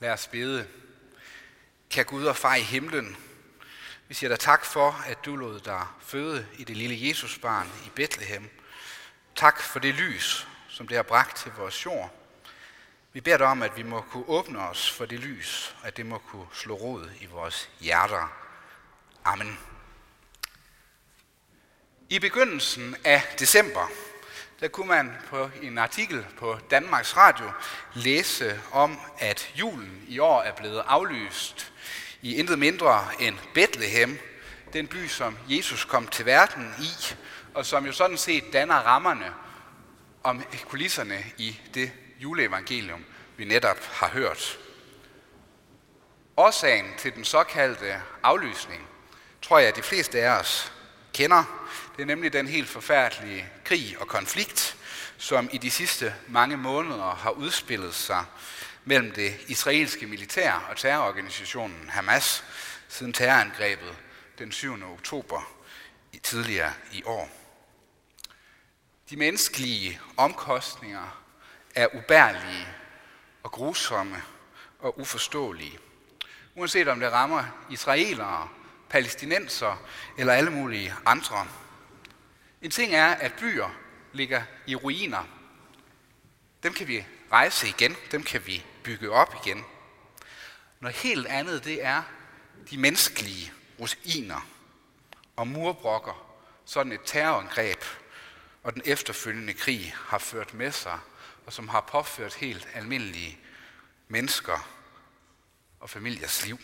Lad os bede. Kan Gud og far i himlen, vi siger dig tak for, at du lod dig føde i det lille Jesusbarn i Bethlehem. Tak for det lys, som det har bragt til vores jord. Vi beder dig om, at vi må kunne åbne os for det lys, at det må kunne slå rod i vores hjerter. Amen. I begyndelsen af december der kunne man på en artikel på Danmarks Radio læse om, at julen i år er blevet aflyst i intet mindre end Bethlehem, den by, som Jesus kom til verden i, og som jo sådan set danner rammerne om kulisserne i det juleevangelium, vi netop har hørt. Årsagen til den såkaldte aflysning, tror jeg, at de fleste af os kender. Det er nemlig den helt forfærdelige krig og konflikt, som i de sidste mange måneder har udspillet sig mellem det israelske militær og terrororganisationen Hamas siden terrorangrebet den 7. oktober i tidligere i år. De menneskelige omkostninger er ubærlige og grusomme og uforståelige. Uanset om det rammer israelere, palæstinenser eller alle mulige andre. En ting er, at byer ligger i ruiner. Dem kan vi rejse igen, dem kan vi bygge op igen. Noget helt andet, det er de menneskelige ruiner og murbrokker, sådan et terrorangreb og den efterfølgende krig har ført med sig, og som har påført helt almindelige mennesker og familiers liv.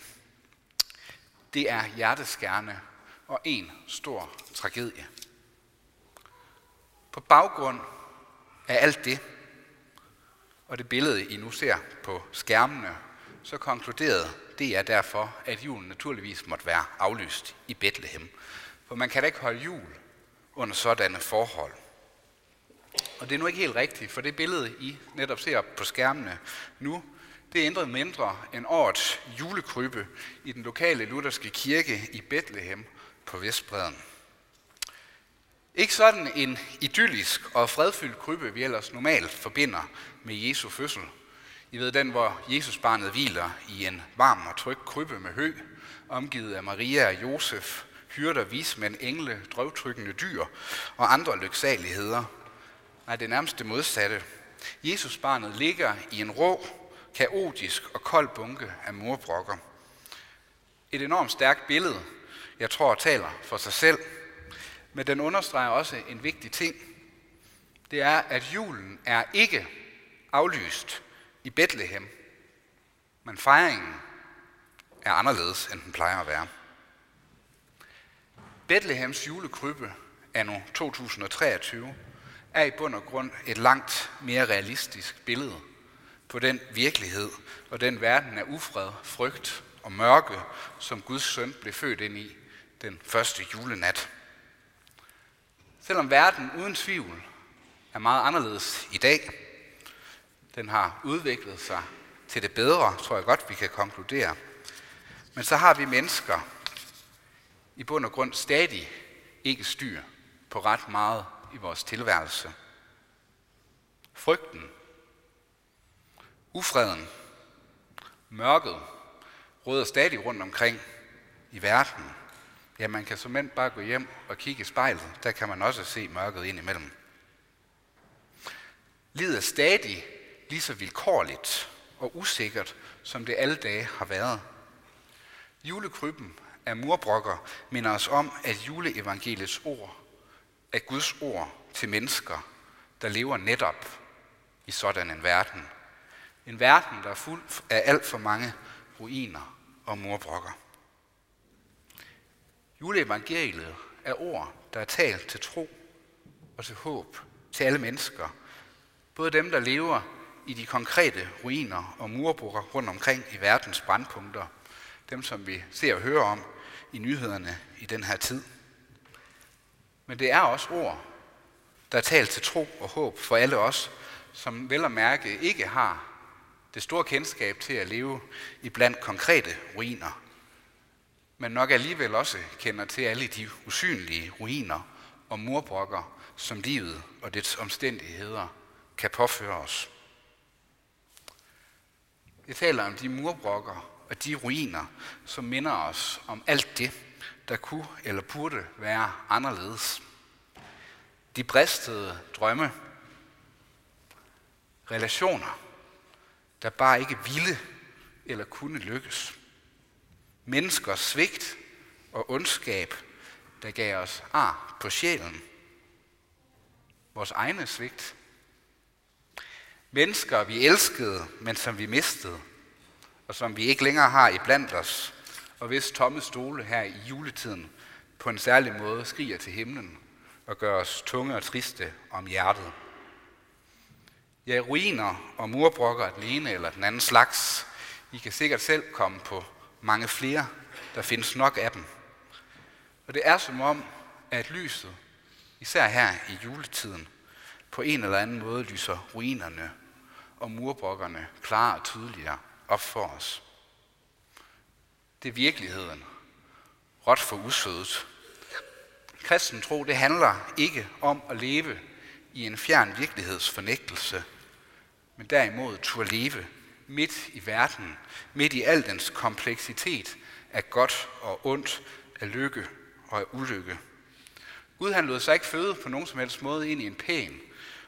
Det er hjerteskærende og en stor tragedie. På baggrund af alt det, og det billede, I nu ser på skærmene, så konkluderede det er derfor, at julen naturligvis måtte være aflyst i Bethlehem. For man kan da ikke holde jul under sådanne forhold. Og det er nu ikke helt rigtigt, for det billede, I netop ser på skærmene nu, det ændrede mindre end årets julekrybbe i den lokale lutherske kirke i Bethlehem på Vestbreden. Ikke sådan en idyllisk og fredfyldt krybbe, vi ellers normalt forbinder med Jesu fødsel. I ved den, hvor Jesusbarnet hviler i en varm og tryg krybbe med hø, omgivet af Maria og Josef, hyrder, vismænd, engle, drøvtrykkende dyr og andre lyksaligheder. Nej, det er nærmest det modsatte. Ligger i en rå, kaotisk og kold bunke af morbrokker. Et enormt stærkt billede, jeg tror taler for sig selv, men den understreger også en vigtig ting. Det er, at julen er ikke aflyst i Bethlehem, men fejringen er anderledes, end den plejer at være. Bethlehems julekrybbe anno 2023 er i bund og grund et langt mere realistisk billede på den virkelighed og den verden af ufred, frygt og mørke, som Guds søn blev født ind i den første julenat. Selvom verden uden tvivl er meget anderledes i dag, den har udviklet sig til det bedre, tror jeg godt, vi kan konkludere. Men så har vi mennesker i bund og grund stadig ikke styr på ret meget i vores tilværelse. Frygten, ufreden, mørket råder stadig rundt omkring i verden. Ja, man kan som bare gå hjem og kigge i spejlet. Der kan man også se mørket ind imellem. Livet er stadig lige så vilkårligt og usikkert, som det alle dage har været. Julekrybben af murbrokker minder os om, at juleevangeliets ord er Guds ord til mennesker, der lever netop i sådan en verden. En verden, der er fuld af alt for mange ruiner og murbrokker. Juleevangeliet er ord, der er talt til tro og til håb til alle mennesker. Både dem, der lever i de konkrete ruiner og murbrokker rundt omkring i verdens brandpunkter. Dem, som vi ser og hører om i nyhederne i den her tid. Men det er også ord, der er talt til tro og håb for alle os, som vel at mærke ikke har det store kendskab til at leve i blandt konkrete ruiner men nok alligevel også kender til alle de usynlige ruiner og murbrokker, som livet og dets omstændigheder kan påføre os. Jeg taler om de murbrokker og de ruiner, som minder os om alt det, der kunne eller burde være anderledes. De bristede drømme, relationer, der bare ikke ville eller kunne lykkes. Menneskers svigt og ondskab, der gav os ar på sjælen. Vores egne svigt. Mennesker, vi elskede, men som vi mistede, og som vi ikke længere har i blandt os, og hvis tomme stole her i juletiden på en særlig måde skriger til himlen og gør os tunge og triste om hjertet. Ja, ruiner og murbrokker den ene eller den anden slags. I kan sikkert selv komme på mange flere. Der findes nok af dem. Og det er som om, at lyset, især her i juletiden, på en eller anden måde lyser ruinerne og murbrokkerne klarere og tydeligere op for os. Det er virkeligheden. Råt for usødet. Kristen tro, det handler ikke om at leve i en fjern virkelighedsfornægtelse, men derimod turde leve midt i verden, midt i al dens kompleksitet af godt og ondt, af lykke og af ulykke. Gud han lod sig ikke føde på nogen som helst måde ind i en pæn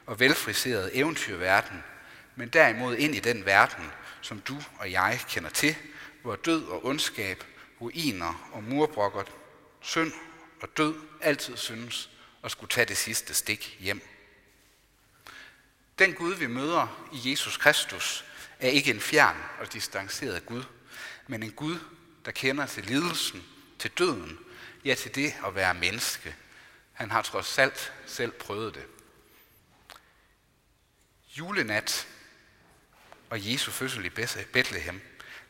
og velfriseret eventyrverden, men derimod ind i den verden, som du og jeg kender til, hvor død og ondskab, ruiner og murbrokker, synd og død altid synes at skulle tage det sidste stik hjem. Den Gud, vi møder i Jesus Kristus, er ikke en fjern og distanceret Gud, men en Gud, der kender til lidelsen, til døden, ja til det at være menneske. Han har trods alt selv prøvet det. Julenat og Jesu fødsel i Bethlehem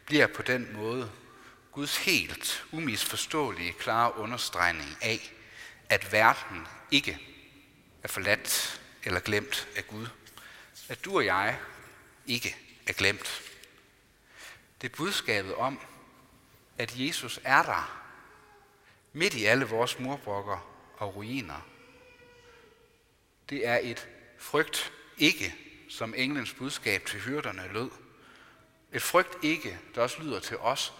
bliver på den måde Guds helt umisforståelige klare understregning af, at verden ikke er forladt eller glemt af Gud. At du og jeg ikke er glemt. Det er budskabet om, at Jesus er der, midt i alle vores murbrokker og ruiner. Det er et frygt ikke, som englens budskab til hyrderne lød. Et frygt ikke, der også lyder til os.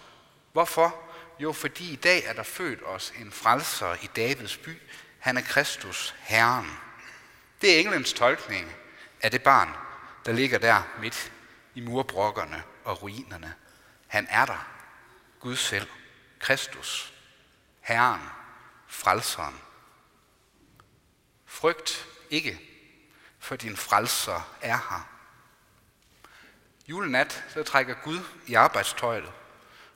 Hvorfor? Jo, fordi i dag er der født os en frelser i Davids by. Han er Kristus, Herren. Det er englens tolkning af det barn, der ligger der midt i murbrokkerne og ruinerne. Han er der. Gud selv. Kristus. Herren. Frelseren. Frygt ikke, for din frelser er her. Julenat, så trækker Gud i arbejdstøjet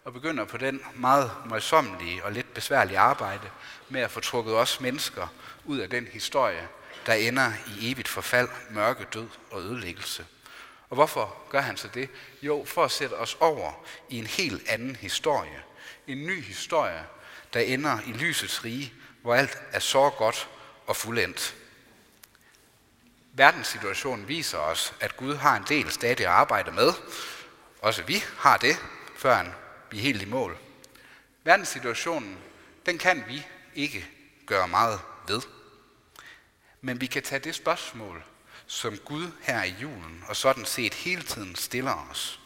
og begynder på den meget møjsommelige og lidt besværlige arbejde med at få trukket os mennesker ud af den historie, der ender i evigt forfald, mørke, død og ødelæggelse. Og hvorfor gør han så det? Jo, for at sætte os over i en helt anden historie. En ny historie, der ender i lysets rige, hvor alt er så godt og fuldendt. Verdenssituationen viser os, at Gud har en del stadig at arbejde med. Også vi har det, før vi er helt i mål. Verdenssituationen, den kan vi ikke gøre meget ved. Men vi kan tage det spørgsmål, som Gud her i julen og sådan set hele tiden stiller os.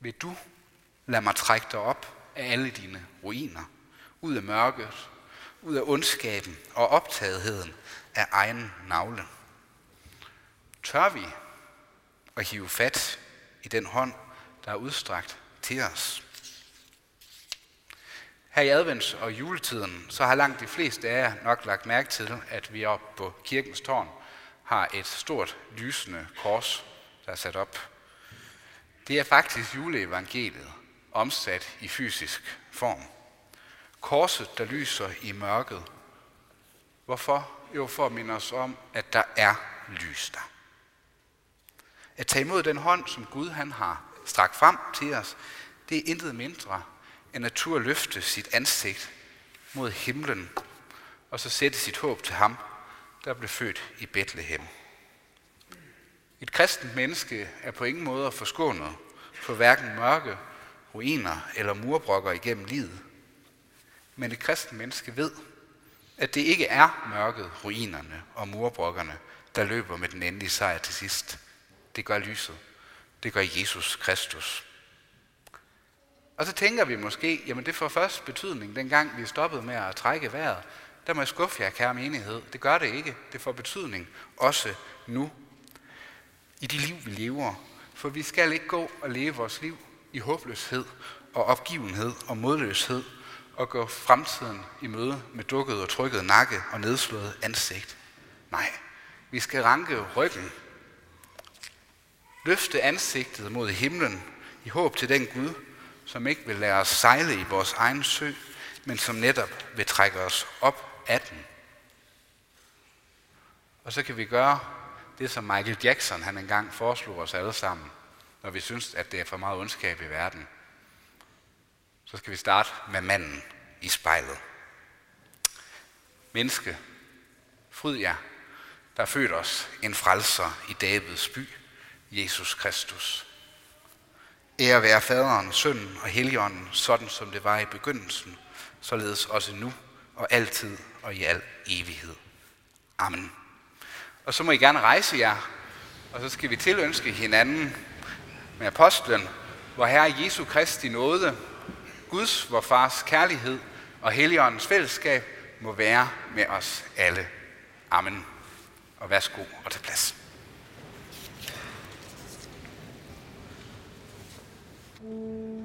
Vil du lade mig trække dig op af alle dine ruiner, ud af mørket, ud af ondskaben og optagetheden af egen navle? Tør vi at hive fat i den hånd, der er udstrakt til os? Her i advents- og juletiden, så har langt de fleste af jer nok lagt mærke til, at vi oppe på kirkens tårn har et stort lysende kors, der er sat op. Det er faktisk juleevangeliet, omsat i fysisk form. Korset, der lyser i mørket. Hvorfor? Jo, for at minde os om, at der er lys der. At tage imod den hånd, som Gud han har strakt frem til os, det er intet mindre end at turde løfte sit ansigt mod himlen, og så sætte sit håb til ham, der blev født i Bethlehem. Et kristent menneske er på ingen måde forskånet for hverken mørke, ruiner eller murbrokker igennem livet. Men et kristent menneske ved, at det ikke er mørket, ruinerne og murbrokkerne, der løber med den endelige sejr til sidst. Det gør lyset. Det gør Jesus Kristus. Og så tænker vi måske, jamen det får først betydning, dengang vi stoppede med at trække vejret. Der må jeg skuffe jer, kære menighed. Det gør det ikke. Det får betydning også nu. I de liv, vi lever. For vi skal ikke gå og leve vores liv i håbløshed og opgivenhed og modløshed og gå fremtiden i møde med dukket og trykket nakke og nedslået ansigt. Nej, vi skal ranke ryggen, løfte ansigtet mod himlen i håb til den Gud, som ikke vil lade os sejle i vores egen sø, men som netop vil trække os op af den. Og så kan vi gøre det, som Michael Jackson han engang foreslog os alle sammen, når vi synes, at det er for meget ondskab i verden. Så skal vi starte med manden i spejlet. Menneske, fryd jer, der er født os en frelser i Davids by, Jesus Kristus. Ære være faderen, sønnen og helligånden, sådan som det var i begyndelsen, således også nu og altid og i al evighed. Amen. Og så må I gerne rejse jer, og så skal vi tilønske hinanden med apostlen, hvor Herre Jesu Kristi nåde, Guds, vor Fars kærlighed og Helligåndens fællesskab må være med os alle. Amen. Og værsgo og til plads. thank you